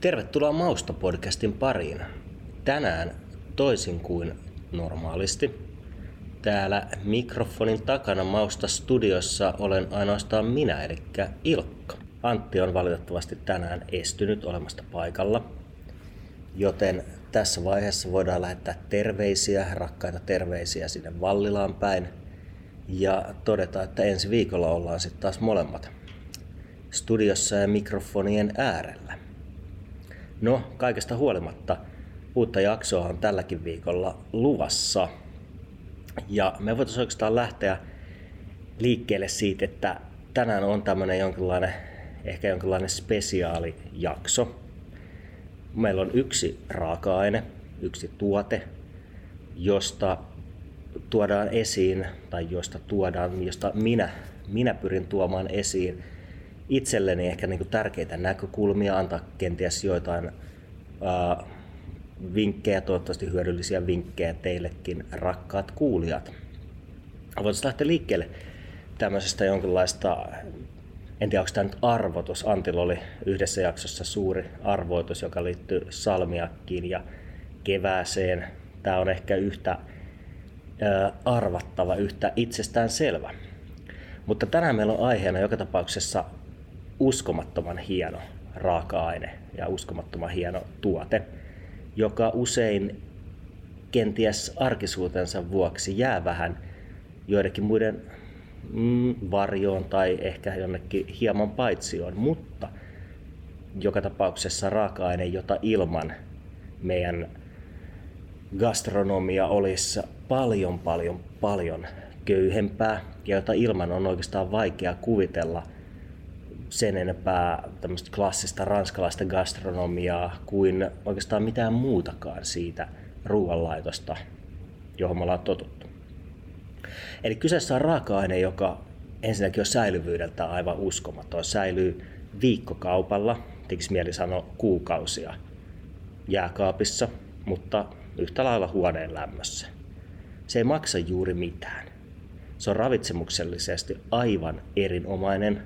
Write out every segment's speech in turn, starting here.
Tervetuloa Mausta-podcastin pariin. Tänään toisin kuin normaalisti. Täällä mikrofonin takana Mausta-studiossa olen ainoastaan minä, eli Ilkka. Antti on valitettavasti tänään estynyt olemasta paikalla, joten tässä vaiheessa voidaan lähettää terveisiä, rakkaita terveisiä sinne Vallilaan päin ja todeta, että ensi viikolla ollaan sitten taas molemmat studiossa ja mikrofonien äärellä. No, kaikesta huolimatta uutta jaksoa on tälläkin viikolla luvassa. Ja me voitaisiin oikeastaan lähteä liikkeelle siitä, että tänään on tämmöinen jonkinlainen, ehkä jonkinlainen spesiaalijakso. Meillä on yksi raaka-aine, yksi tuote, josta tuodaan esiin, tai josta tuodaan, josta minä, minä pyrin tuomaan esiin itselleni ehkä niin kuin tärkeitä näkökulmia, antaa kenties joitain ää, vinkkejä, toivottavasti hyödyllisiä vinkkejä teillekin, rakkaat kuulijat. Voitaisiin lähteä liikkeelle tämmöisestä jonkinlaista, en tiedä onko tämä nyt arvotus, Antilla oli yhdessä jaksossa suuri arvoitus, joka liittyy salmiakkiin ja kevääseen. Tämä on ehkä yhtä arvattava, yhtä itsestään selvä. Mutta tänään meillä on aiheena joka tapauksessa uskomattoman hieno raaka-aine ja uskomattoman hieno tuote, joka usein kenties arkisuutensa vuoksi jää vähän joidenkin muiden mm, varjoon tai ehkä jonnekin hieman paitsioon, mutta joka tapauksessa raaka-aine, jota ilman meidän gastronomia olisi paljon, paljon, paljon köyhempää ja jota ilman on oikeastaan vaikea kuvitella – sen enempää tämmöistä klassista ranskalaista gastronomiaa kuin oikeastaan mitään muutakaan siitä ruoanlaitosta, johon me ollaan totuttu. Eli kyseessä on raaka-aine, joka ensinnäkin on säilyvyydeltä aivan uskomaton. Säilyy viikkokaupalla, tekisi mieli sanoa kuukausia jääkaapissa, mutta yhtä lailla huoneen lämmössä. Se ei maksa juuri mitään. Se on ravitsemuksellisesti aivan erinomainen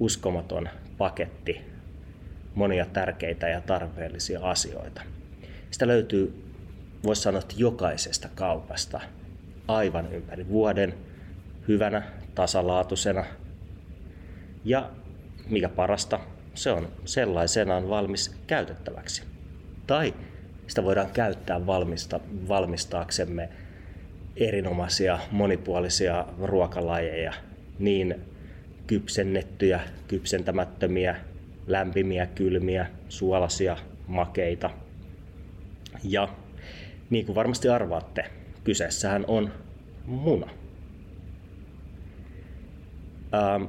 uskomaton paketti monia tärkeitä ja tarpeellisia asioita. Sitä löytyy, voisi sanoa, että jokaisesta kaupasta aivan ympäri vuoden hyvänä, tasalaatuisena ja mikä parasta, se on sellaisenaan valmis käytettäväksi. Tai sitä voidaan käyttää valmista, valmistaaksemme erinomaisia monipuolisia ruokalajeja niin kypsennettyjä, kypsentämättömiä, lämpimiä, kylmiä, suolasia, makeita. Ja niin kuin varmasti arvaatte, kyseessähän on muna. Ähm,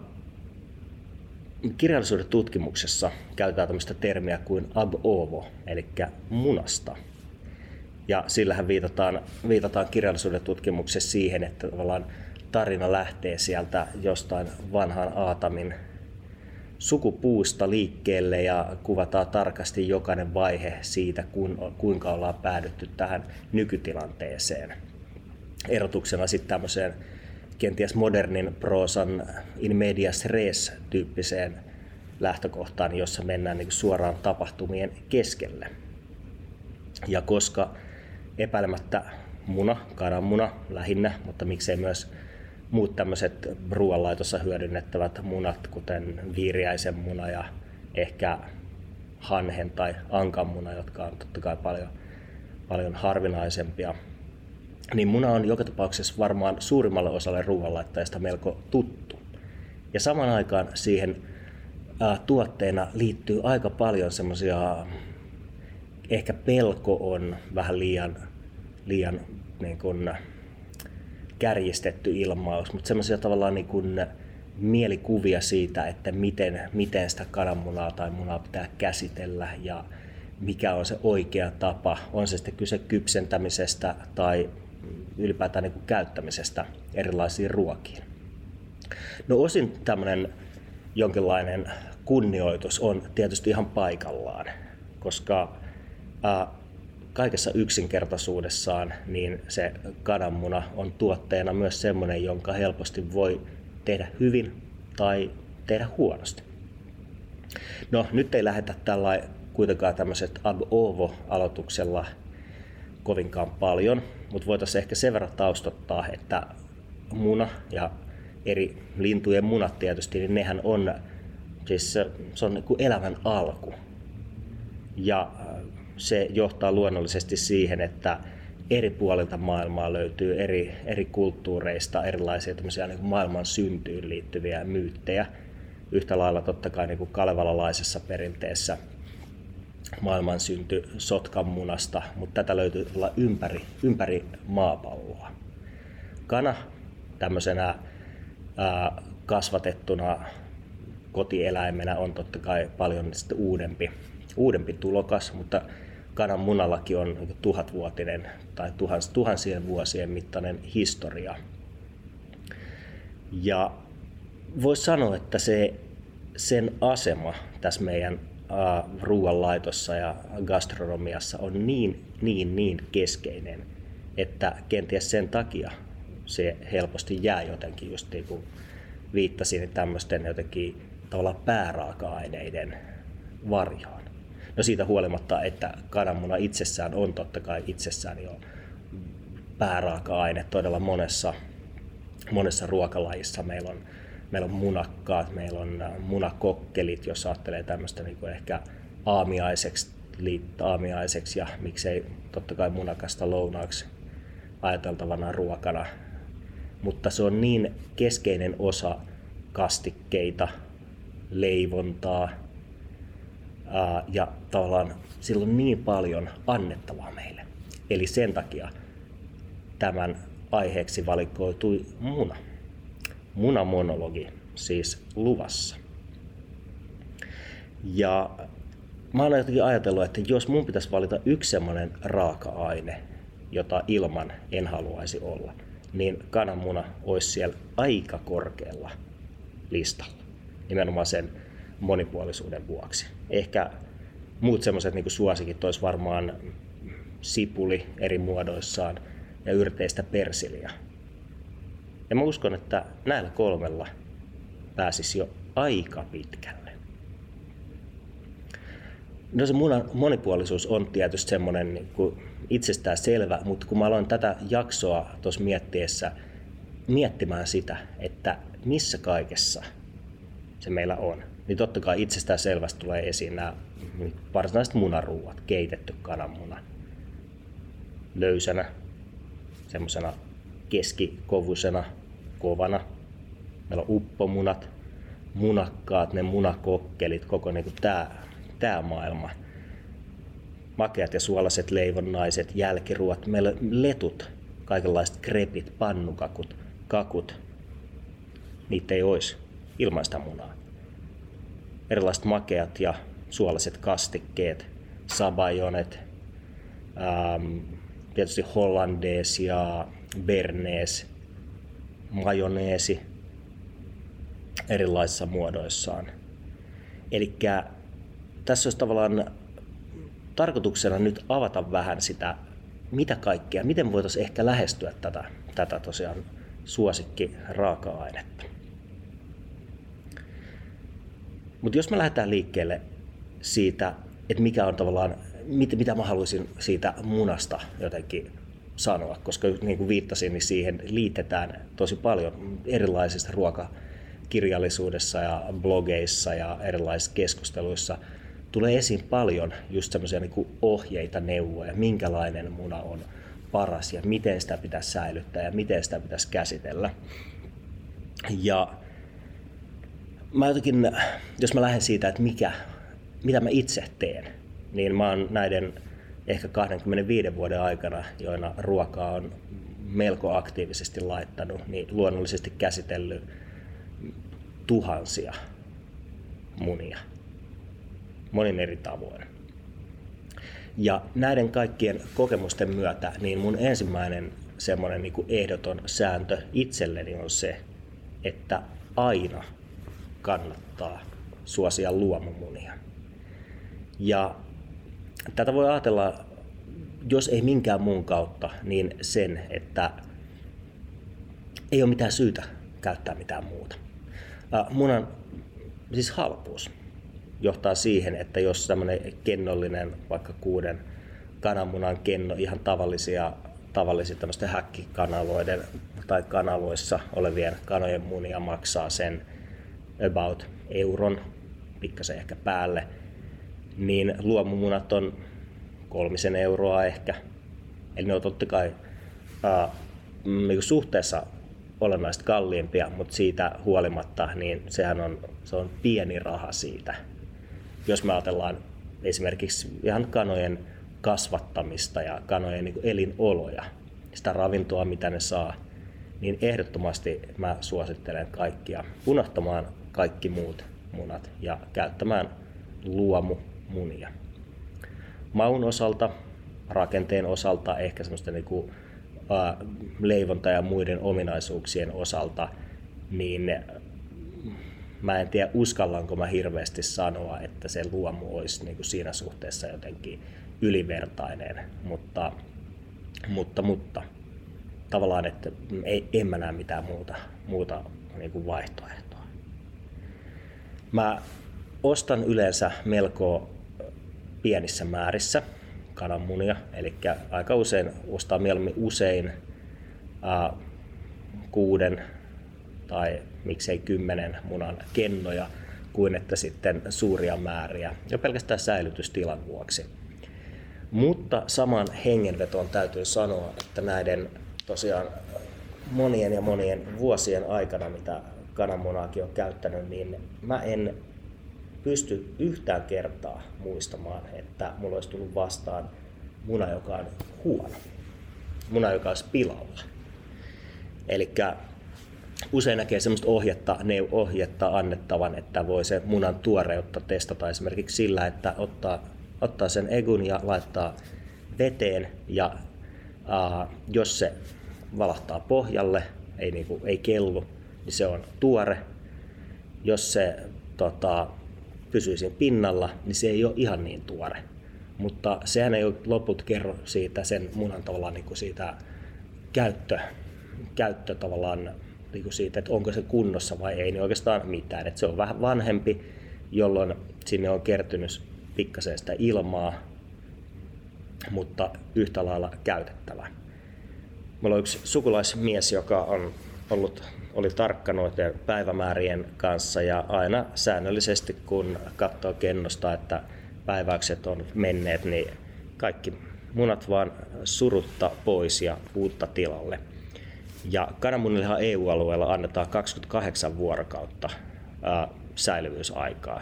kirjallisuuden tutkimuksessa käytetään tämmöistä termiä kuin ab ovo, eli munasta. Ja sillähän viitataan, viitataan kirjallisuuden tutkimuksessa siihen, että tavallaan tarina lähtee sieltä jostain vanhan Aatamin sukupuusta liikkeelle ja kuvataan tarkasti jokainen vaihe siitä, kuinka ollaan päädytty tähän nykytilanteeseen. Erotuksena sitten tämmöiseen kenties modernin proosan in medias res tyyppiseen lähtökohtaan, jossa mennään niin suoraan tapahtumien keskelle. Ja koska epäilemättä muna, kananmuna lähinnä, mutta miksei myös muut tämmöiset ruoanlaitossa hyödynnettävät munat, kuten viiriäisen muna ja ehkä hanhen tai ankanmuna, jotka on totta kai paljon, paljon harvinaisempia. Niin muna on joka tapauksessa varmaan suurimmalle osalle ruoanlaittajista melko tuttu. Ja saman aikaan siihen tuotteena liittyy aika paljon semmoisia, ehkä pelko on vähän liian, liian niin kuin, kärjistetty ilmaus, mutta semmoisia tavallaan niin kuin mielikuvia siitä, että miten, miten sitä kananmunaa tai munaa pitää käsitellä ja mikä on se oikea tapa, on se sitten kyse kypsentämisestä tai ylipäätään niin kuin käyttämisestä erilaisiin ruokiin. No osin tämmöinen jonkinlainen kunnioitus on tietysti ihan paikallaan, koska kaikessa yksinkertaisuudessaan niin se kananmuna on tuotteena myös semmoinen, jonka helposti voi tehdä hyvin tai tehdä huonosti. No nyt ei lähdetä tällä kuitenkaan tämmöiset ab ovo-aloituksella kovinkaan paljon, mutta voitaisiin ehkä sen verran taustottaa, että muna ja eri lintujen munat tietysti, niin nehän on, siis se on niin kuin elämän alku. Ja se johtaa luonnollisesti siihen, että eri puolilta maailmaa löytyy eri, eri kulttuureista erilaisia niin maailman syntyyn liittyviä myyttejä. Yhtä lailla totta kai niin kuin kalevalalaisessa perinteessä maailman synty sotkan munasta, mutta tätä löytyy olla ympäri, ympäri maapalloa. Kana tämmöisenä ää, kasvatettuna kotieläimenä on totta kai paljon uudempi, uudempi tulokas, mutta kanan munallakin on niin tuhatvuotinen tai tuhans, tuhansien vuosien mittainen historia. Ja voisi sanoa, että se, sen asema tässä meidän ruoanlaitossa ja gastronomiassa on niin, niin, niin keskeinen, että kenties sen takia se helposti jää jotenkin, just niin kuin viittasin, tämmöisten jotenkin tavallaan pääraaka-aineiden varjoon. No siitä huolimatta, että kananmuna itsessään on totta kai itsessään jo pääraaka-aine todella monessa, monessa ruokalajissa. Meillä on, meillä on munakkaat, meillä on äh, munakokkelit, jos ajattelee tämmöistä niin ehkä aamiaiseksi, aamiaiseksi ja miksei totta kai munakasta lounaaksi ajateltavana ruokana. Mutta se on niin keskeinen osa kastikkeita, leivontaa, ja tavallaan sillä on niin paljon annettavaa meille. Eli sen takia tämän aiheeksi valikoitui muna. Munamonologi siis luvassa. Ja mä oon jotenkin ajatellut, että jos mun pitäisi valita yksi semmoinen raaka-aine, jota ilman en haluaisi olla, niin kananmuna olisi siellä aika korkealla listalla. Nimenomaan sen monipuolisuuden vuoksi. Ehkä muut semmoiset niin suosikit olisi varmaan sipuli eri muodoissaan ja yrteistä persiliä. Ja mä uskon, että näillä kolmella pääsisi jo aika pitkälle. No se monipuolisuus on tietysti semmoinen niin itsestään selvä, mutta kun mä aloin tätä jaksoa tuossa miettiessä miettimään sitä, että missä kaikessa se meillä on, niin totta kai itsestään selvästi tulee esiin nämä varsinaiset munaruuat, keitetty kananmuna löysänä, semmoisena keskikovusena, kovana. Meillä on uppomunat, munakkaat, ne munakokkelit, koko niin tämä tää maailma. Makeat ja suolaiset leivonnaiset, jälkiruot, meillä letut, kaikenlaiset krepit, pannukakut, kakut. Niitä ei olisi ilmaista munaa erilaiset makeat ja suolaiset kastikkeet, sabajonet, ähm, tietysti hollandees ja bernees, majoneesi erilaisissa muodoissaan. Eli tässä olisi tavallaan tarkoituksena nyt avata vähän sitä, mitä kaikkea, miten voitaisiin ehkä lähestyä tätä, tätä tosiaan suosikki raaka-ainetta. Mutta jos me lähdetään liikkeelle siitä, että mikä on tavallaan, mit, mitä mä haluaisin siitä munasta jotenkin sanoa, koska niin kuin viittasin, niin siihen liitetään tosi paljon erilaisista ruokakirjallisuudessa ja blogeissa ja erilaisissa keskusteluissa tulee esiin paljon just semmoisia niin ohjeita, neuvoja, minkälainen muna on paras ja miten sitä pitäisi säilyttää ja miten sitä pitäisi käsitellä. Ja mä jotenkin, jos mä lähden siitä, että mikä, mitä mä itse teen, niin mä oon näiden ehkä 25 vuoden aikana, joina ruokaa on melko aktiivisesti laittanut, niin luonnollisesti käsitellyt tuhansia munia monin eri tavoin. Ja näiden kaikkien kokemusten myötä, niin mun ensimmäinen semmoinen niin ehdoton sääntö itselleni on se, että aina kannattaa suosia luomumunia. Ja tätä voi ajatella, jos ei minkään muun kautta, niin sen, että ei ole mitään syytä käyttää mitään muuta. Munan, siis halpuus. johtaa siihen, että jos tämmöinen kennollinen, vaikka kuuden kananmunan kenno, ihan tavallisia, tavallisia tämmöisten häkkikanaloiden tai kanaloissa olevien kanojen munia maksaa sen about euron, pikkasen ehkä päälle, niin luomumunat on kolmisen euroa ehkä. Eli ne on totta kai ää, niin suhteessa olennaisesti kalliimpia, mutta siitä huolimatta niin sehän on, se on pieni raha siitä. Jos me ajatellaan esimerkiksi ihan kanojen kasvattamista ja kanojen niin elinoloja, sitä ravintoa, mitä ne saa, niin ehdottomasti mä suosittelen kaikkia unohtamaan kaikki muut munat ja käyttämään luomumunia. Maun osalta, rakenteen osalta, ehkä semmoista niin kuin, ä, leivonta ja muiden ominaisuuksien osalta, niin mä en tiedä uskallanko mä hirveästi sanoa, että se luomu olisi niin kuin siinä suhteessa jotenkin ylivertainen, mutta, mutta, mutta tavallaan, että ei, en mä näe mitään muuta, muuta niin kuin vaihtoehtoa. Mä ostan yleensä melko pienissä määrissä kananmunia, eli aika usein ostaa mieluummin usein ää, kuuden tai miksei kymmenen munan kennoja kuin että sitten suuria määriä jo pelkästään säilytystilan vuoksi. Mutta saman hengenvetoon täytyy sanoa, että näiden tosiaan monien ja monien vuosien aikana, mitä kananmunaakin on käyttänyt, niin mä en pysty yhtään kertaa muistamaan, että mulla olisi tullut vastaan muna, joka on huono. Muna, joka olisi pilalla. Eli usein näkee sellaista ohjetta, ne ohjetta annettavan, että voi se munan tuoreutta testata esimerkiksi sillä, että ottaa, ottaa sen egun ja laittaa veteen ja ää, jos se valahtaa pohjalle, ei, niinku, ei kellu, niin se on tuore. Jos se tota, pysyy siinä pinnalla, niin se ei ole ihan niin tuore. Mutta sehän ei loput kerro siitä sen munan tavallaan niin kuin siitä käyttö, käyttö tavallaan niin kuin siitä, että onko se kunnossa vai ei, niin oikeastaan mitään. Että se on vähän vanhempi, jolloin sinne on kertynyt pikkasen sitä ilmaa, mutta yhtä lailla käytettävä. Meillä on yksi sukulaismies, joka on ollut, oli tarkka noiden päivämäärien kanssa ja aina säännöllisesti kun katsoo kennosta, että päiväykset on menneet, niin kaikki munat vaan surutta pois ja uutta tilalle. Ja kananmunillehan EU-alueella annetaan 28 vuorokautta ää, säilyvyysaikaa,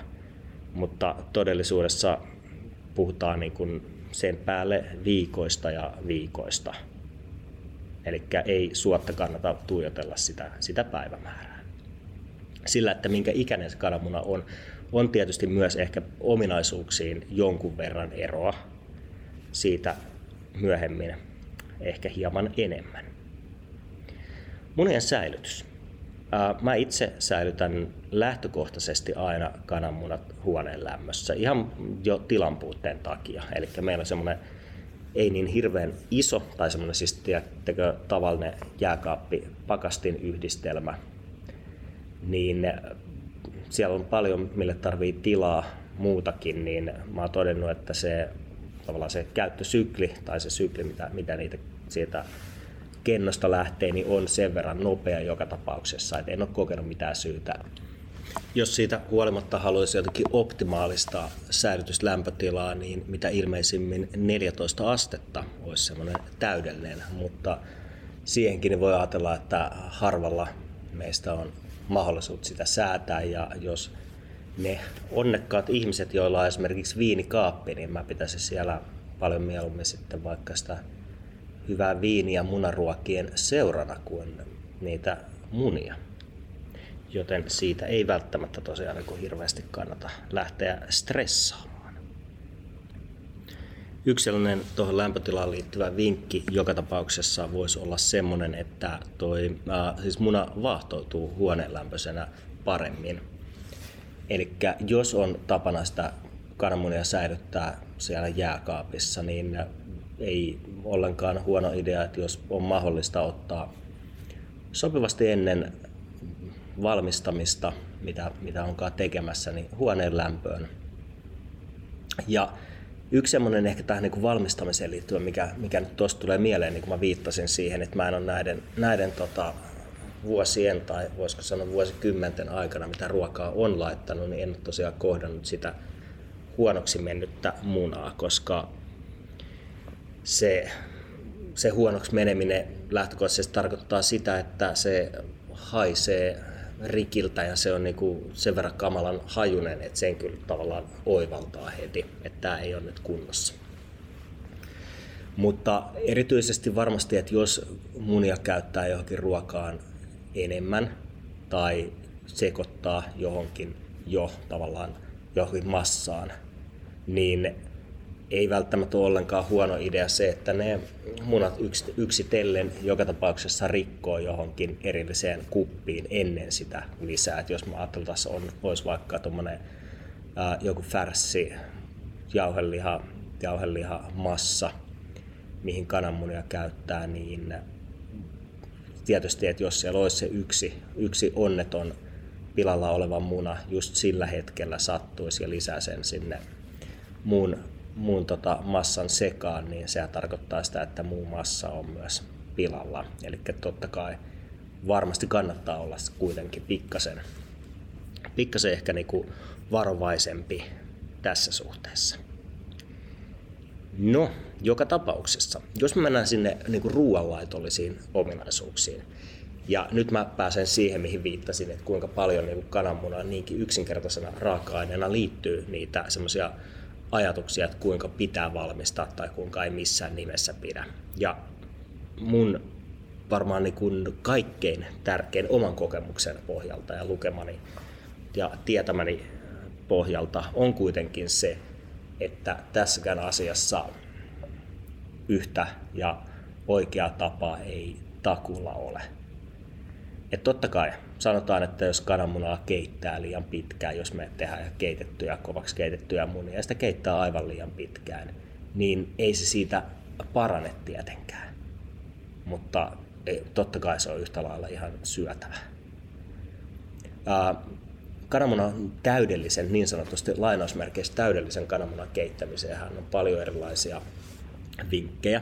mutta todellisuudessa puhutaan niin kuin sen päälle viikoista ja viikoista. Eli ei suotta kannata tuijotella sitä, sitä päivämäärää. Sillä, että minkä ikäinen se kananmuna on, on tietysti myös ehkä ominaisuuksiin jonkun verran eroa. Siitä myöhemmin ehkä hieman enemmän. Munien säilytys. Mä itse säilytän lähtökohtaisesti aina kananmunat huoneen lämmössä ihan jo tilanpuutteen takia. Eli meillä on semmoinen ei niin hirveän iso, tai semmoinen siis tiedättekö, tavallinen jääkaappi pakastin yhdistelmä, niin siellä on paljon, mille tarvii tilaa muutakin, niin mä oon todennut, että se tavallaan se käyttösykli tai se sykli, mitä, mitä niitä siitä kennosta lähtee, niin on sen verran nopea joka tapauksessa, että en ole kokenut mitään syytä. Jos siitä huolimatta haluaisi jotenkin optimaalista säilytyslämpötilaa, niin mitä ilmeisimmin 14 astetta olisi semmoinen täydellinen, mutta siihenkin voi ajatella, että harvalla meistä on mahdollisuus sitä säätää ja jos ne onnekkaat ihmiset, joilla on esimerkiksi viinikaappi, niin mä pitäisin siellä paljon mieluummin sitten vaikka sitä hyvää viiniä munaruokien seurana kuin niitä munia. Joten siitä ei välttämättä tosiaan niin hirveästi kannata lähteä stressaamaan. Yksi sellainen tuohon lämpötilaan liittyvä vinkki joka tapauksessa voisi olla semmoinen, että toi, äh, siis muna vaahtoutuu huoneen lämpöisenä paremmin. Eli jos on tapana sitä kananmunia säilyttää siellä jääkaapissa, niin ei ollenkaan huono idea, että jos on mahdollista ottaa sopivasti ennen valmistamista, mitä, mitä onkaan tekemässä, niin huoneen lämpöön. Ja yksi semmoinen ehkä tähän niin kuin valmistamiseen liittyen, mikä, mikä nyt tuosta tulee mieleen, niin kuin mä viittasin siihen, että mä en ole näiden, näiden tota, vuosien tai voisiko sanoa vuosikymmenten aikana, mitä ruokaa on laittanut, niin en ole tosiaan kohdannut sitä huonoksi mennyttä munaa, koska se, se huonoksi meneminen lähtökohtaisesti tarkoittaa sitä, että se haisee rikiltä ja se on niinku sen verran kamalan hajunen, että sen kyllä tavallaan oivaltaa heti, että tämä ei ole nyt kunnossa. Mutta erityisesti varmasti, että jos munia käyttää johonkin ruokaan enemmän tai sekoittaa johonkin jo tavallaan johonkin massaan, niin ei välttämättä ole ollenkaan huono idea se, että ne munat yksitellen joka tapauksessa rikkoo johonkin erilliseen kuppiin ennen sitä lisää. Et jos mä ajateltaisiin, on, olisi vaikka tuommoinen joku färssi, jauheliha, jauheliha massa, mihin kananmunia käyttää, niin tietysti, että jos siellä olisi se yksi, yksi onneton pilalla oleva muna just sillä hetkellä sattuisi ja lisää sen sinne muun, muun tota massan sekaan, niin se tarkoittaa sitä, että muu massa on myös pilalla. Eli totta kai varmasti kannattaa olla kuitenkin pikkasen, pikkasen ehkä niinku varovaisempi tässä suhteessa. No, joka tapauksessa, jos me mennään sinne niin kuin ruoanlaitollisiin ominaisuuksiin, ja nyt mä pääsen siihen, mihin viittasin, että kuinka paljon niin kananmunaan niinkin yksinkertaisena raaka-aineena liittyy niitä semmoisia ajatuksia, että kuinka pitää valmistaa tai kuinka ei missään nimessä pidä. Ja mun varmaan niin kuin kaikkein tärkein oman kokemuksen pohjalta ja lukemani ja tietämäni pohjalta on kuitenkin se, että tässäkään asiassa yhtä ja oikeaa tapaa ei takulla ole. Et totta kai sanotaan, että jos kananmunaa keittää liian pitkään, jos me tehdään keitettyjä, kovaksi keitettyjä munia ja sitä keittää aivan liian pitkään, niin ei se siitä parane tietenkään. Mutta totta kai se on yhtä lailla ihan syötävä. Kananmunan täydellisen, niin sanotusti lainausmerkeissä täydellisen kananmunan keittämiseen on paljon erilaisia vinkkejä.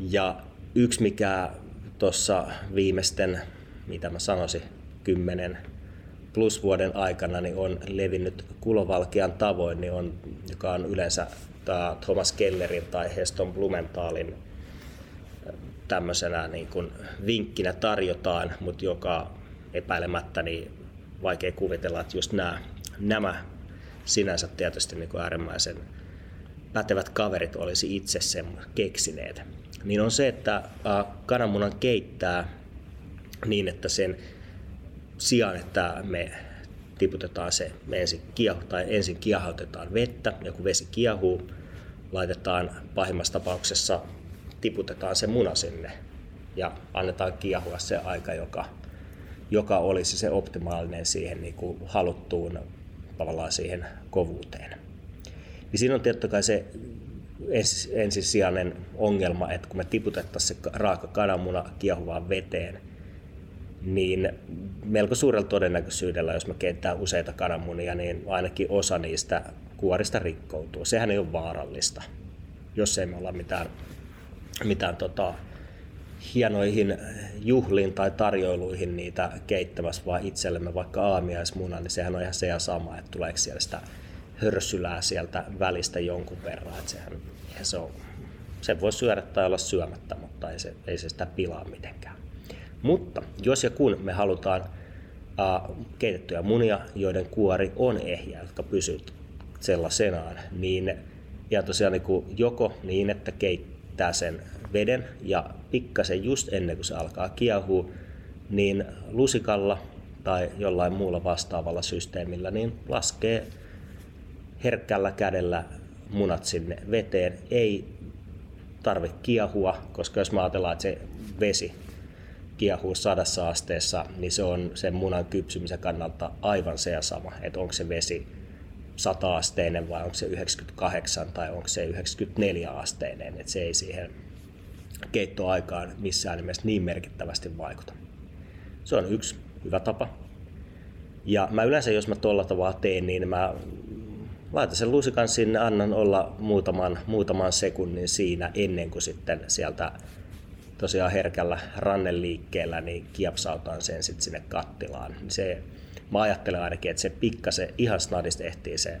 Ja yksi, mikä tuossa viimeisten mitä mä sanoisin, kymmenen plus vuoden aikana niin on levinnyt kulovalkean tavoin, niin on, joka on yleensä Thomas Kellerin tai Heston Blumenthalin tämmöisenä niin kuin vinkkinä tarjotaan, mutta joka epäilemättä niin vaikea kuvitella, että just nämä, nämä sinänsä tietysti niin kuin äärimmäisen pätevät kaverit olisi itse sen keksineet. Niin on se, että kananmunan keittää niin, että sen sijaan, että me tiputetaan se, me ensin, kiehu, tai ensin kiehautetaan vettä ja kun vesi kiehuu, laitetaan pahimmassa tapauksessa, tiputetaan se muna sinne ja annetaan kiehua se aika, joka, joka olisi se optimaalinen siihen niin kuin haluttuun tavallaan siihen kovuuteen. Niin siinä on tietty kai se ensisijainen ongelma, että kun me tiputettaisiin se raaka kananmuna kiehuvaan veteen, niin melko suurella todennäköisyydellä, jos me keittää useita kananmunia, niin ainakin osa niistä kuorista rikkoutuu. Sehän ei ole vaarallista, jos ei me olla mitään, mitään tota, hienoihin juhliin tai tarjoiluihin niitä keittämässä, vaan itsellemme vaikka aamiaismuna, niin sehän on ihan se ja sama, että tuleeko siellä sitä hörsylää sieltä välistä jonkun verran. Että sehän, se, on, se voi syödä tai olla syömättä, mutta ei se, ei se sitä pilaa mitenkään. Mutta jos ja kun me halutaan äh, keitettyjä munia, joiden kuori on ehjä, jotka pysyy sellaisenaan, niin ja tosiaan niin kuin joko niin, että keittää sen veden ja pikkasen just ennen kuin se alkaa kiehua, niin lusikalla tai jollain muulla vastaavalla systeemillä, niin laskee herkkällä kädellä munat sinne veteen. Ei tarvitse kiehua, koska jos me ajatellaan, että se vesi kiehuu sadassa asteessa, niin se on sen munan kypsymisen kannalta aivan se ja sama, että onko se vesi 100 asteinen vai onko se 98 tai onko se 94 asteinen, että se ei siihen keittoaikaan missään nimessä niin merkittävästi vaikuta. Se on yksi hyvä tapa. Ja mä yleensä, jos mä tuolla tavalla teen, niin mä laitan sen lusikan sinne, annan olla muutaman, muutaman sekunnin siinä ennen kuin sitten sieltä tosiaan herkällä ranneliikkeellä niin kiepsautaan sen sitten sinne kattilaan. Se, mä ajattelen ainakin, että se pikkasen ihan snadista ehtii se,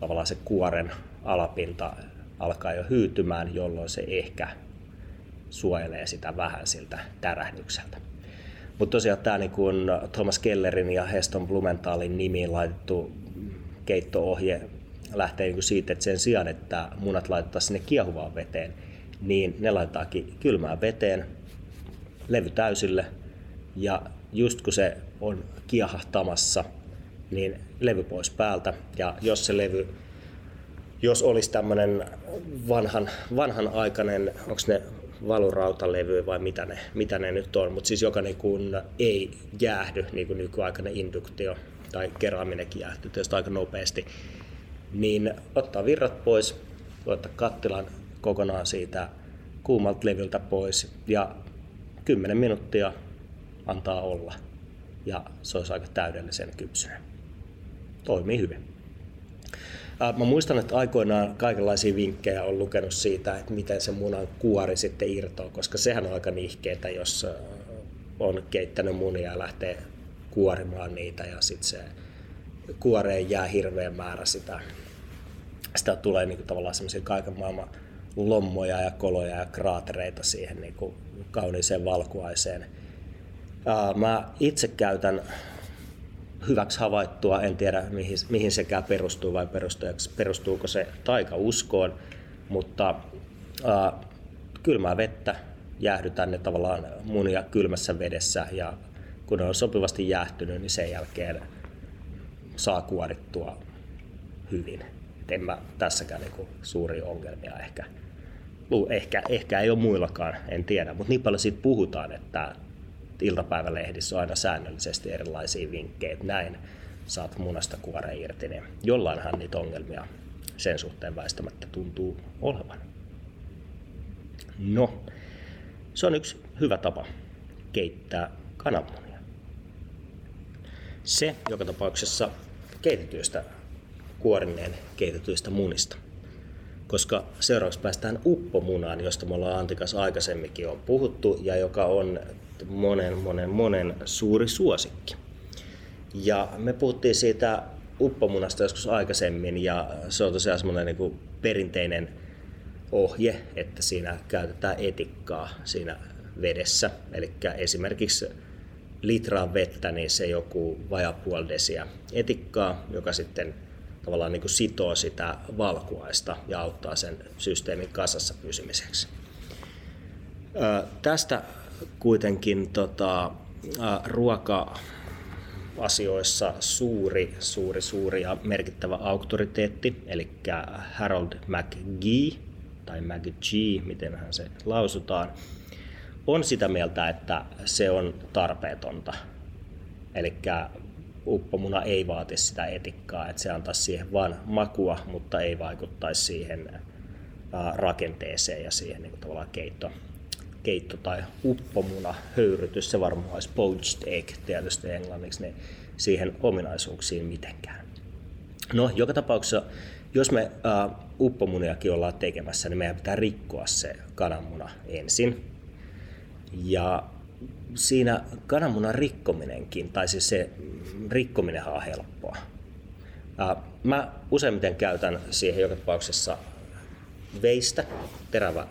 tavallaan se kuoren alapinta alkaa jo hyytymään, jolloin se ehkä suojelee sitä vähän siltä tärähdykseltä. Mutta tosiaan tämä niin kun Thomas Kellerin ja Heston Blumenthalin nimiin laitettu keittoohje lähtee niin siitä, että sen sijaan, että munat laitetaan sinne kiehuvaan veteen, niin ne laitetaankin kylmään veteen, levy täysille, ja just kun se on kiehahtamassa, niin levy pois päältä, ja jos se levy jos olisi tämmöinen vanhan, vanhan aikainen, onko ne valurautalevy vai mitä ne, mitä ne nyt on, mutta siis joka niin kuin ei jäähdy, niin kuin nykyaikainen induktio tai keraaminen jäähtyy tietysti aika nopeasti, niin ottaa virrat pois, ottaa kattilan kokonaan siitä kuumalta levyltä pois ja 10 minuuttia antaa olla ja se olisi aika täydellisen kypsyinen. Toimii hyvin. Mä muistan, että aikoinaan kaikenlaisia vinkkejä on lukenut siitä, että miten se munan kuori sitten irtoaa, koska sehän on aika nihkeetä, jos on keittänyt munia ja lähtee kuorimaan niitä ja sitten se kuoreen jää hirveän määrä sitä. Sitä tulee niin kuin tavallaan semmoisia kaiken maailman lommoja ja koloja ja kraatereita siihen niin kuin kauniiseen valkuaiseen. Mä itse käytän hyväksi havaittua, en tiedä mihin, mihin sekään perustuu vai perustuuko se taikauskoon, mutta ää, kylmää vettä, jäähdytään ne tavallaan munia kylmässä vedessä ja kun ne on sopivasti jäähtynyt, niin sen jälkeen saa kuorittua hyvin. Et en mä tässäkään niinku suuria ongelmia ehkä. Ehkä, ehkä ei ole muillakaan, en tiedä, mutta niin paljon siitä puhutaan, että iltapäivälehdissä on aina säännöllisesti erilaisia vinkkejä, että näin saat munasta kuore irti, niin jollainhan niitä ongelmia sen suhteen väistämättä tuntuu olevan. No, se on yksi hyvä tapa keittää kananmunia. Se joka tapauksessa keitetyistä kuorineen keitetyistä munista. Koska seuraavaksi päästään uppomunaan, josta me ollaan Antikas aikaisemminkin on puhuttu ja joka on monen, monen, monen suuri suosikki. Ja me puhuttiin siitä uppomunasta joskus aikaisemmin ja se on tosiaan semmoinen niin kuin perinteinen ohje, että siinä käytetään etikkaa siinä vedessä. Eli esimerkiksi litraa vettä, niin se joku vajaa puoli desiä etikkaa, joka sitten tavallaan niin kuin sitoo sitä valkuaista ja auttaa sen systeemin kasassa pysymiseksi. tästä kuitenkin tota, ruoka asioissa suuri, suuri, suuri ja merkittävä auktoriteetti, eli Harold McGee, tai McGee, miten hän se lausutaan, on sitä mieltä, että se on tarpeetonta. Eli uppomuna ei vaati sitä etikkaa, että se antaisi siihen vain makua, mutta ei vaikuttaisi siihen rakenteeseen ja siihen niin kuin tavallaan keitto, keitto- tai uppomuna höyrytys, se varmaan olisi poached egg tietysti englanniksi, niin siihen ominaisuuksiin mitenkään. No, joka tapauksessa, jos me uh, uppomuniakin ollaan tekemässä, niin meidän pitää rikkoa se kananmuna ensin. Ja siinä kananmunan rikkominenkin, tai siis se rikkominen on helppoa. Mä useimmiten käytän siihen joka tapauksessa veistä, terävä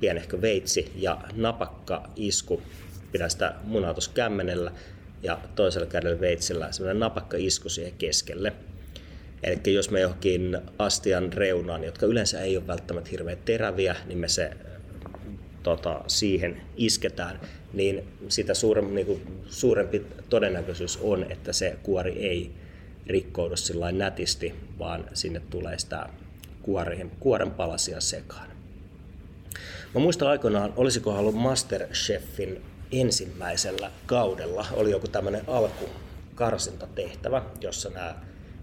pienehkö veitsi ja napakka isku. Pidän sitä munaa tuossa kämmenellä ja toisella kädellä veitsellä semmoinen napakka isku siihen keskelle. Eli jos me johonkin astian reunaan, jotka yleensä ei ole välttämättä hirveän teräviä, niin me se tota, siihen isketään, niin sitä suurempi, niin kuin, suurempi todennäköisyys on, että se kuori ei rikkoudu sillä nätisti, vaan sinne tulee sitä kuoren, kuoren palasia sekaan. Mä muistan aikoinaan, olisiko ollut Masterchefin ensimmäisellä kaudella, oli joku tämmöinen alkukarsintatehtävä, jossa nämä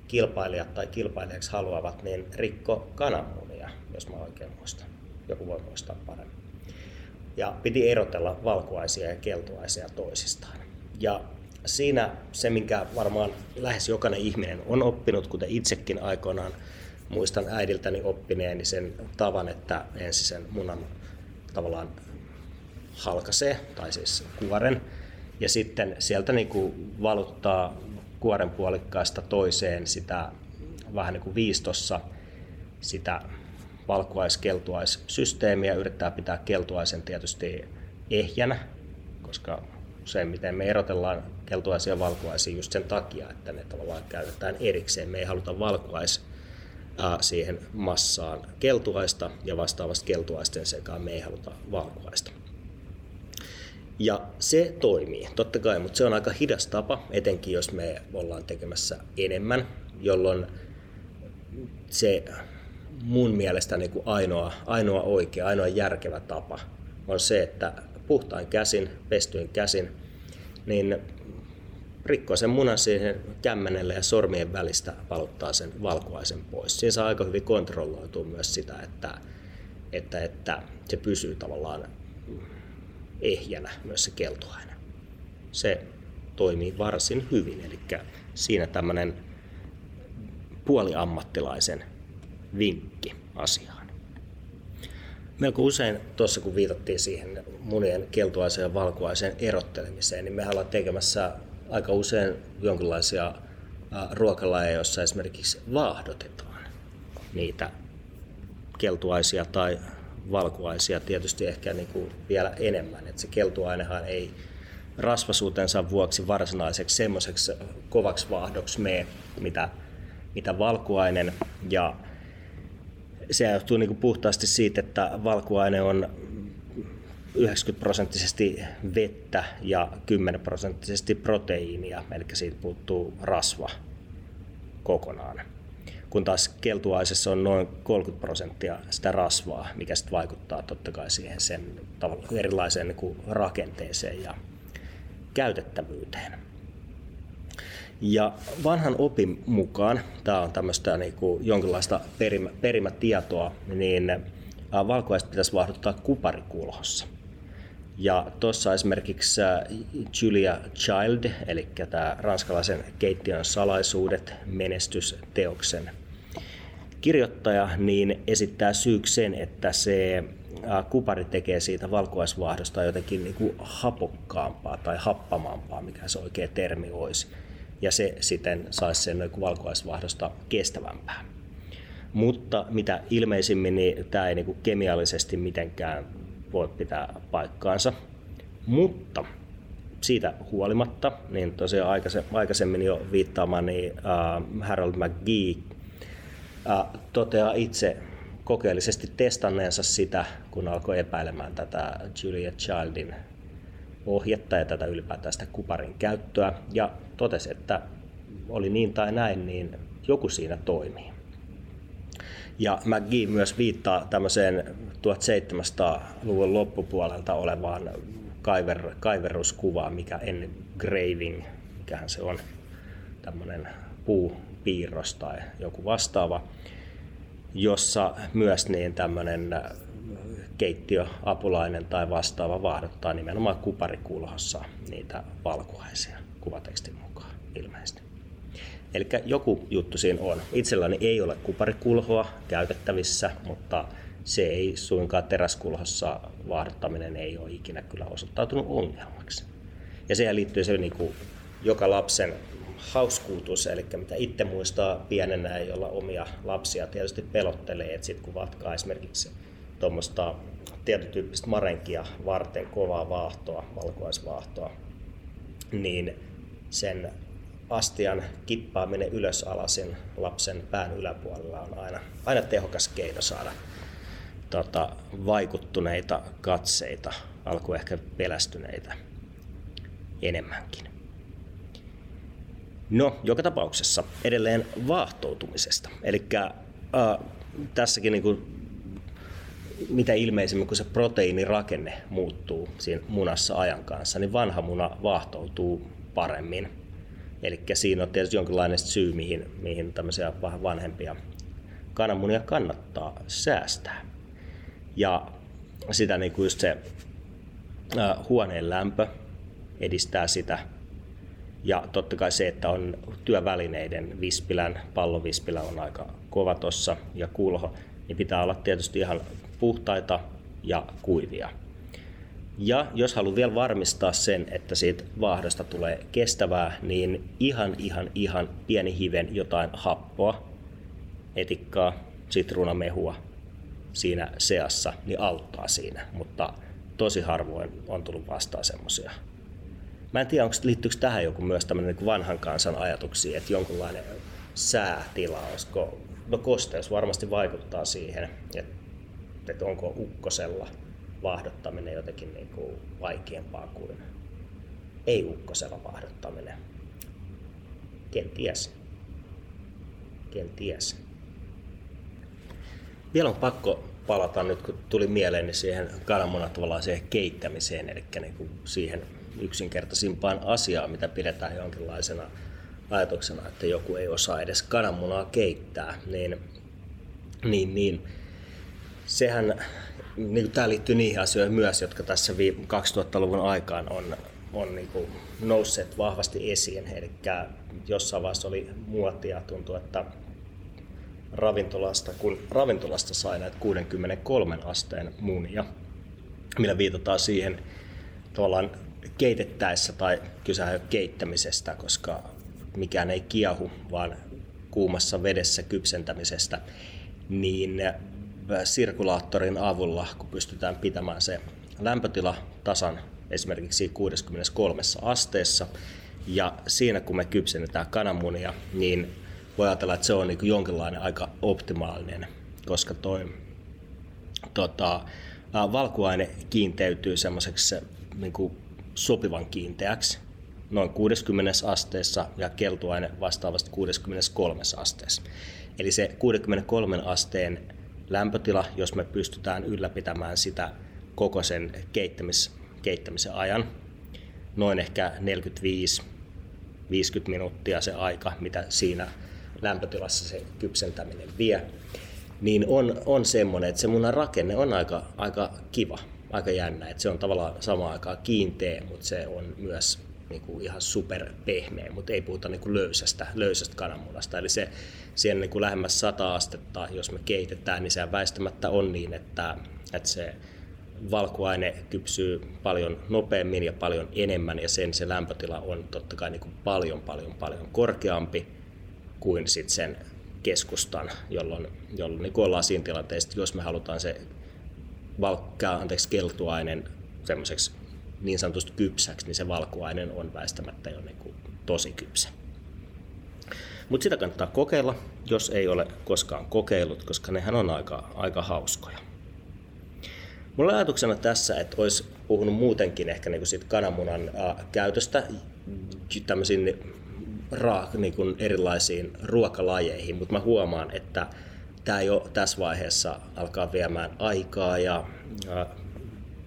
kilpailijat tai kilpailijaksi haluavat, niin rikko kananmunia, jos mä oikein muistan. Joku voi muistaa paremmin. Ja piti erotella valkuaisia ja keltuaisia toisistaan. Ja siinä se, minkä varmaan lähes jokainen ihminen on oppinut, kuten itsekin aikoinaan muistan äidiltäni oppineeni sen tavan, että ensin sen munan tavallaan halkaisee, tai siis kuoren, ja sitten sieltä niin kuin valuttaa kuoren puolikkaasta toiseen sitä vähän niin kuin viistossa sitä valkuais-keltuaissysteemiä, yrittää pitää keltuaisen tietysti ehjänä, koska useimmiten me erotellaan keltuaisia ja valkuaisia just sen takia, että ne tavallaan käytetään erikseen. Me ei haluta valkuais siihen massaan keltuaista ja vastaavasti keltuaisten sekaan me ei haluta valkuaista. Ja se toimii, totta kai, mutta se on aika hidas tapa, etenkin jos me ollaan tekemässä enemmän, jolloin se mun mielestä niin kuin ainoa, ainoa oikea, ainoa järkevä tapa on se, että puhtain käsin, pestyin käsin, niin rikkoo sen munan siihen kämmenelle ja sormien välistä valuttaa sen valkuaisen pois. Siinä saa aika hyvin kontrolloitua myös sitä, että, että, että se pysyy tavallaan ehjänä myös se keltuaine. Se toimii varsin hyvin, eli siinä tämmöinen puoliammattilaisen vinkki asiaan. Melko usein tuossa kun viitattiin siihen munien keltuaisen ja valkuaisen erottelemiseen, niin me ollaan tekemässä aika usein jonkinlaisia ruokalajeja, joissa esimerkiksi vaahdotetaan niitä keltuaisia tai valkuaisia tietysti ehkä niin kuin vielä enemmän. että se keltuainehan ei rasvasuutensa vuoksi varsinaiseksi semmoiseksi kovaksi vaahdoksi mene, mitä, mitä valkuainen. Ja se johtuu niin kuin puhtaasti siitä, että valkuaine on 90 prosenttisesti vettä ja 10 prosenttisesti proteiinia, eli siitä puuttuu rasva kokonaan. Kun taas keltuaisessa on noin 30 prosenttia sitä rasvaa, mikä sitten vaikuttaa totta kai siihen sen erilaiseen niin kuin rakenteeseen ja käytettävyyteen. Ja vanhan opin mukaan, tämä on tämmöistä niin kuin jonkinlaista perimä, perimätietoa, niin valkuaiset pitäisi vaahduttaa kuparikulhossa – ja tuossa esimerkiksi Julia Child, eli tämä ranskalaisen keittiön salaisuudet menestysteoksen kirjoittaja, niin esittää syyksi sen, että se kupari tekee siitä valkuaisvaahdosta jotenkin niin kuin hapokkaampaa tai happamampaa, mikä se oikea termi olisi. Ja se sitten saisi sen valkuaisvaahdosta kestävämpää. Mutta mitä ilmeisimmin, niin tämä ei niin kuin kemiallisesti mitenkään voi pitää paikkaansa. Mutta siitä huolimatta, niin tosiaan aikaisemmin jo viittaamani uh, Harold McGee uh, toteaa itse kokeellisesti testanneensa sitä, kun alkoi epäilemään tätä Julia Childin ohjetta ja tätä ylipäätään sitä kuparin käyttöä ja totesi, että oli niin tai näin, niin joku siinä toimii. Ja McGee myös viittaa tämmöiseen 1700-luvun loppupuolelta olevaan kaiver, kaiverruskuvaan, mikä ennen graving, mikähän se on, tämmöinen puupiirros tai joku vastaava, jossa myös niin tämmöinen keittiöapulainen tai vastaava vaahdottaa nimenomaan kuparikulhossa niitä valkuaisia kuvatekstin mukaan ilmeisesti. Eli joku juttu siinä on. Itselläni ei ole kuparikulhoa käytettävissä, mutta se ei suinkaan teräskulhossa vaahdottaminen ei ole ikinä kyllä osoittautunut ongelmaksi. Ja siihen liittyy se niin kuin joka lapsen hauskuutus, eli mitä itse muistaa pienenä ei olla omia lapsia tietysti pelottelee, että sitten kun vatkaa esimerkiksi tuommoista tietotyyppistä marenkia varten kovaa vaahtoa, valkuaisvaahtoa, niin sen astian kippaaminen ylös alasin lapsen pään yläpuolella on aina, aina tehokas keino saada tota, vaikuttuneita katseita, alku ehkä pelästyneitä enemmänkin. No, joka tapauksessa edelleen vaahtoutumisesta. Eli äh, tässäkin niin kuin, mitä ilmeisimmin, kun se proteiinirakenne muuttuu siinä munassa ajan kanssa, niin vanha muna vaahtoutuu paremmin Eli siinä on tietysti jonkinlainen syy, mihin, mihin tämmöisiä vähän vanhempia kananmunia kannattaa säästää. Ja sitä niin kuin just se huoneen lämpö edistää sitä. Ja totta kai se, että on työvälineiden vispilän, pallovispilä on aika kova tossa ja kulho, niin pitää olla tietysti ihan puhtaita ja kuivia. Ja jos haluaa vielä varmistaa sen, että siitä vaahdosta tulee kestävää, niin ihan ihan ihan pieni hiven jotain happoa, etikkaa, sitruunamehua siinä seassa, niin auttaa siinä. Mutta tosi harvoin on tullut vastaan semmoisia. Mä en tiedä, onko, liittyykö tähän joku myös tämmöinen niin vanhan kansan ajatuksia, että jonkunlainen säätila, olisiko, no kosteus varmasti vaikuttaa siihen, että, että onko ukkosella vaahdottaminen jotenkin niin kuin vaikeampaa kuin ei-ukkosella vaahdottaminen. Kenties. Kenties. Vielä on pakko palata nyt, kun tuli mieleen siihen kananmunan tavallaan siihen keittämiseen, eli niin kuin siihen yksinkertaisimpaan asiaan, mitä pidetään jonkinlaisena ajatuksena, että joku ei osaa edes kananmunaa keittää, niin, niin, niin sehän, niin tämä liittyy niihin asioihin myös, jotka tässä 2000-luvun aikaan on, on niin kuin nousseet vahvasti esiin. Eli jossain vaiheessa oli muotia, tuntuu, että ravintolasta, kun ravintolasta sai näitä 63 asteen munia, millä viitataan siihen tavallaan keitettäessä tai kysehän keittämisestä, koska mikään ei kiehu, vaan kuumassa vedessä kypsentämisestä, niin sirkulaattorin avulla, kun pystytään pitämään se lämpötila tasan esimerkiksi 63 asteessa, ja siinä kun me kypsennetään kananmunia, niin voi ajatella, että se on niin jonkinlainen aika optimaalinen, koska toi tota, äh, valkuaine kiinteytyy semmoiseksi niin sopivan kiinteäksi noin 60 asteessa ja keltuaine vastaavasti 63 asteessa. Eli se 63 asteen lämpötila, jos me pystytään ylläpitämään sitä koko sen keittämis, keittämisen ajan, noin ehkä 45-50 minuuttia se aika, mitä siinä lämpötilassa se kypsentäminen vie, niin on, on semmoinen, että se munan rakenne on aika, aika kiva aika jännä, että se on tavallaan samaan aikaan kiinteä, mutta se on myös niin kuin ihan super pehmeä, mutta ei puhuta niin kuin löysästä, löysästä kananmunasta. Eli se siellä niin kuin lähemmäs 100 astetta, jos me keitetään, niin se väistämättä on niin, että, että se valkuaine kypsyy paljon nopeammin ja paljon enemmän ja sen se lämpötila on totta kai niin kuin paljon paljon paljon korkeampi kuin sit sen keskustan, jolloin, jolloin niin ollaan siinä tilanteessa, jos me halutaan se valkkaa, anteeksi, keltuainen semmoiseksi niin sanotusti kypsäksi, niin se valkuainen on väistämättä jo niin kuin tosi kypsä. Mutta sitä kannattaa kokeilla, jos ei ole koskaan kokeillut, koska nehän on aika, aika hauskoja. Mulla ajatuksena tässä, että olisi puhunut muutenkin ehkä niin kuin siitä kananmunan äh, käytöstä tämmöisiin raak, niin kuin erilaisiin ruokalajeihin, mutta mä huomaan, että tämä jo tässä vaiheessa alkaa viemään aikaa ja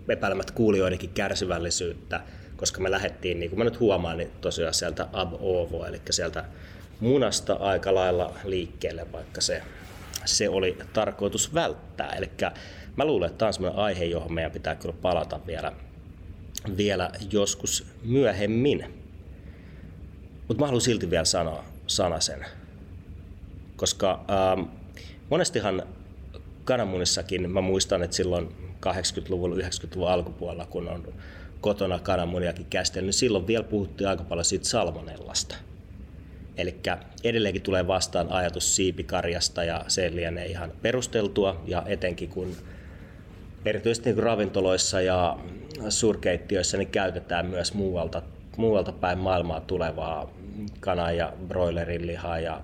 epäilemät kuulijoidenkin kärsivällisyyttä, koska me lähdettiin, niin kuin mä nyt huomaan, niin tosiaan sieltä ab ovo, eli sieltä munasta aika lailla liikkeelle, vaikka se, se oli tarkoitus välttää. Eli mä luulen, että tämä on sellainen aihe, johon meidän pitää kyllä palata vielä, vielä joskus myöhemmin. Mutta mä haluan silti vielä sanoa sanasen, koska ähm, monestihan kananmunissakin, mä muistan, että silloin 80-luvun, 90-luvun alkupuolella, kun on kotona kananmuniakin käsitellyt, niin silloin vielä puhuttiin aika paljon siitä salmonellasta. Eli edelleenkin tulee vastaan ajatus siipikarjasta ja se lienee ihan perusteltua ja etenkin kun erityisesti niin ravintoloissa ja suurkeittiöissä niin käytetään myös muualta, muualta päin maailmaa tulevaa kana- ja broilerin lihaa ja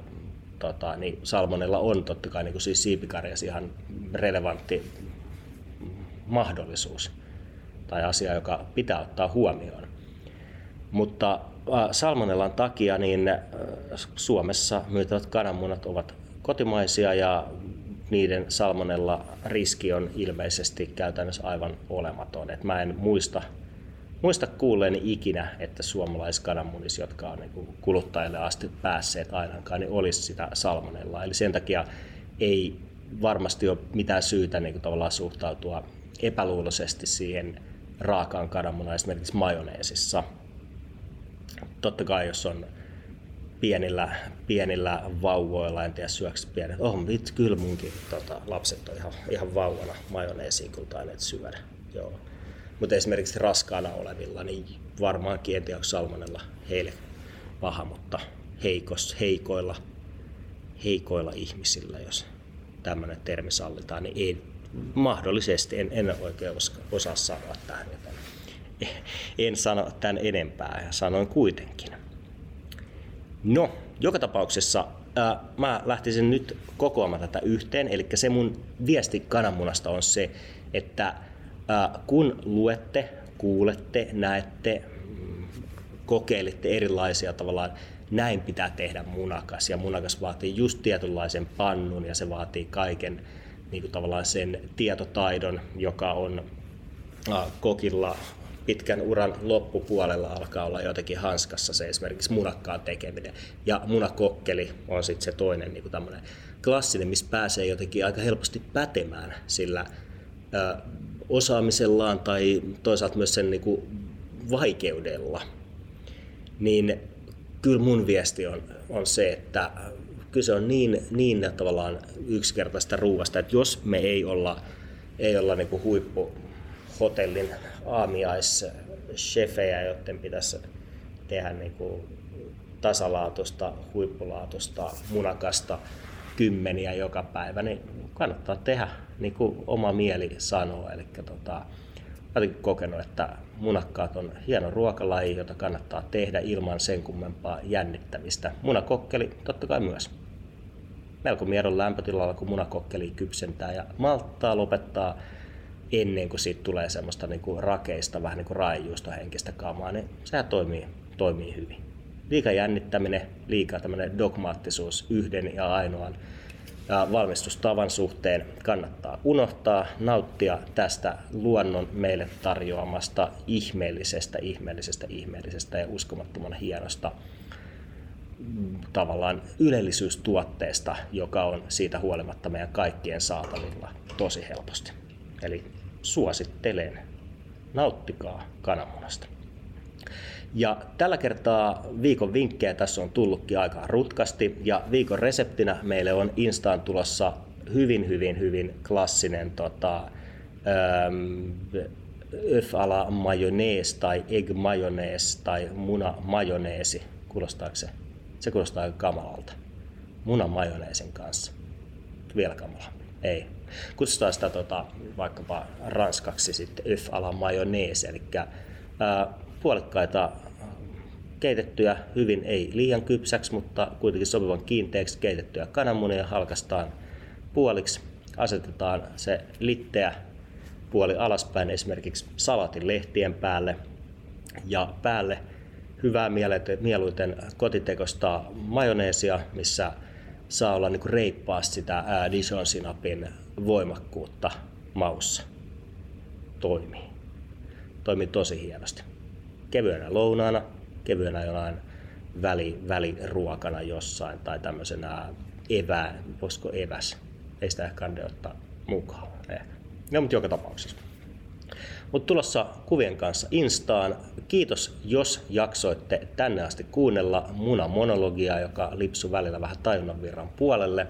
tota, niin salmonella on totta kai niin kuin siis siipikarjas ihan relevantti mahdollisuus tai asia, joka pitää ottaa huomioon. Mutta äh, salmonellan takia niin äh, Suomessa myytävät kananmunat ovat kotimaisia ja niiden salmonella riski on ilmeisesti käytännössä aivan olematon. Et mä en muista muista kuulleeni ikinä, että suomalaiskananmunis, jotka on niin kuluttajille asti päässeet ainakaan, niin olisi sitä salmonella. Eli sen takia ei varmasti ole mitään syytä niin kuin tavallaan suhtautua epäluuloisesti siihen raakaan kananmunaan esimerkiksi majoneesissa. totta kai jos on pienillä, pienillä vauvoilla, en tiedä syöksi pienet. Oh, vitsi, kyllä munkin tota, lapset on ihan, ihan vauvana majoneesiin kyllä tainneet syödä. Joo. Mutta esimerkiksi raskaana olevilla, niin varmaankin en tiedä, salmonella heille paha, mutta heikos, heikoilla, heikoilla ihmisillä, jos tämmöinen termi sallitaan, niin ei, mahdollisesti en, en oikein osaa sanoa tähän joten en sano tämän enempää ja sanoin kuitenkin. No, joka tapauksessa ää, mä lähtisin nyt kokoamaan tätä yhteen, eli se mun viesti kananmunasta on se, että ää, kun luette, kuulette, näette, kokeilitte erilaisia tavallaan, näin pitää tehdä munakas ja munakas vaatii just tietynlaisen pannun ja se vaatii kaiken niin kuin tavallaan sen tietotaidon, joka on kokilla pitkän uran loppupuolella alkaa olla jotenkin hanskassa se esimerkiksi munakkaan tekeminen. Ja munakokkeli on sitten se toinen niin kuin klassinen, missä pääsee jotenkin aika helposti pätemään sillä ö, osaamisellaan tai toisaalta myös sen niin kuin vaikeudella. Niin kyllä mun viesti on, on se, että kyse on niin, niin tavallaan yksinkertaista ruuvasta, että jos me ei olla, ei olla niin kuin huippu hotellin aamiaischefejä, joiden pitäisi tehdä niin kuin tasalaatusta, huippulaatusta, munakasta kymmeniä joka päivä, niin kannattaa tehdä niin kuin oma mieli sanoo. Eli tota, olen kokenut, että munakkaat on hieno ruokalaji, jota kannattaa tehdä ilman sen kummempaa jännittämistä. Munakokkeli totta kai myös. Melko miedon lämpötilalla, kun munakokkeli kypsentää ja malttaa lopettaa ennen kuin siitä tulee semmoista niin kuin rakeista, vähän niin kuin raajuustohenkistä kamaa, niin sehän toimii, toimii hyvin. Liika jännittäminen, liikaa tämmöinen dogmaattisuus yhden ja ainoan valmistustavan suhteen kannattaa unohtaa, nauttia tästä luonnon meille tarjoamasta ihmeellisestä, ihmeellisestä, ihmeellisestä ja uskomattoman hienosta tavallaan ylellisyystuotteesta, joka on siitä huolimatta meidän kaikkien saatavilla tosi helposti. Eli suosittelen, nauttikaa kananmunasta. Ja tällä kertaa viikon vinkkejä tässä on tullutkin aika rutkasti ja viikon reseptinä meille on Instaan tulossa hyvin, hyvin, hyvin klassinen tota, ähm, öf ala majonees tai egg majonees tai muna majoneesi. Kuulostaako se? Se kuulostaa aika kamalalta. Muna majoneesin kanssa. Vielä kamalampi. Ei. Kutsutaan sitä tota, vaikkapa ranskaksi sitten öf ala majonees, eli ää, puolikkaita keitettyjä hyvin, ei liian kypsäksi, mutta kuitenkin sopivan kiinteäksi keitettyjä kananmunia halkastaan puoliksi. Asetetaan se litteä puoli alaspäin esimerkiksi salatin lehtien päälle ja päälle hyvää mieluiten kotitekosta majoneesia, missä saa olla niin reippaasti sitä Dijon-sinapin voimakkuutta maussa. Toimii. Toimii tosi hienosti kevyenä lounaana, kevyenä jonain väli, väliruokana jossain tai tämmöisenä evä, voisiko eväs, ei sitä ehkä ottaa mukaan. Ehkä. No, mutta joka tapauksessa. Mutta tulossa kuvien kanssa Instaan. Kiitos, jos jaksoitte tänne asti kuunnella munamonologiaa, joka lipsui välillä vähän tajunnanvirran puolelle.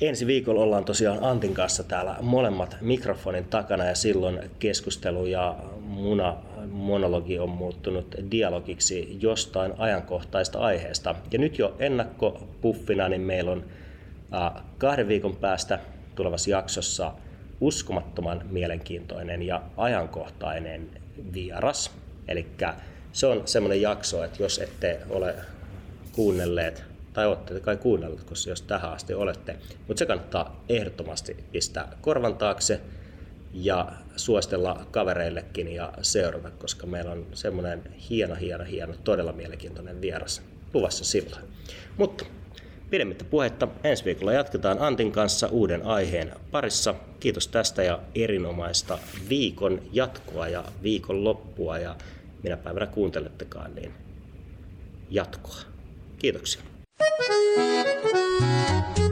Ensi viikolla ollaan tosiaan Antin kanssa täällä molemmat mikrofonin takana ja silloin keskustelu ja muna monologi on muuttunut dialogiksi jostain ajankohtaista aiheesta. Ja nyt jo ennakkopuffina, niin meillä on kahden viikon päästä tulevassa jaksossa uskomattoman mielenkiintoinen ja ajankohtainen vieras. Eli se on semmoinen jakso, että jos ette ole kuunnelleet tai olette kai kuunnelleet, koska jos tähän asti olette. Mutta se kannattaa ehdottomasti pistää korvan taakse ja suostella kavereillekin ja seurata, koska meillä on semmoinen hieno, hieno, hieno, todella mielenkiintoinen vieras luvassa silloin. Mutta pidemmittä puhetta, ensi viikolla jatketaan Antin kanssa uuden aiheen parissa. Kiitos tästä ja erinomaista viikon jatkoa ja viikon loppua ja minä päivänä kuuntelettekaan, niin jatkoa. Kiitoksia. Thank you.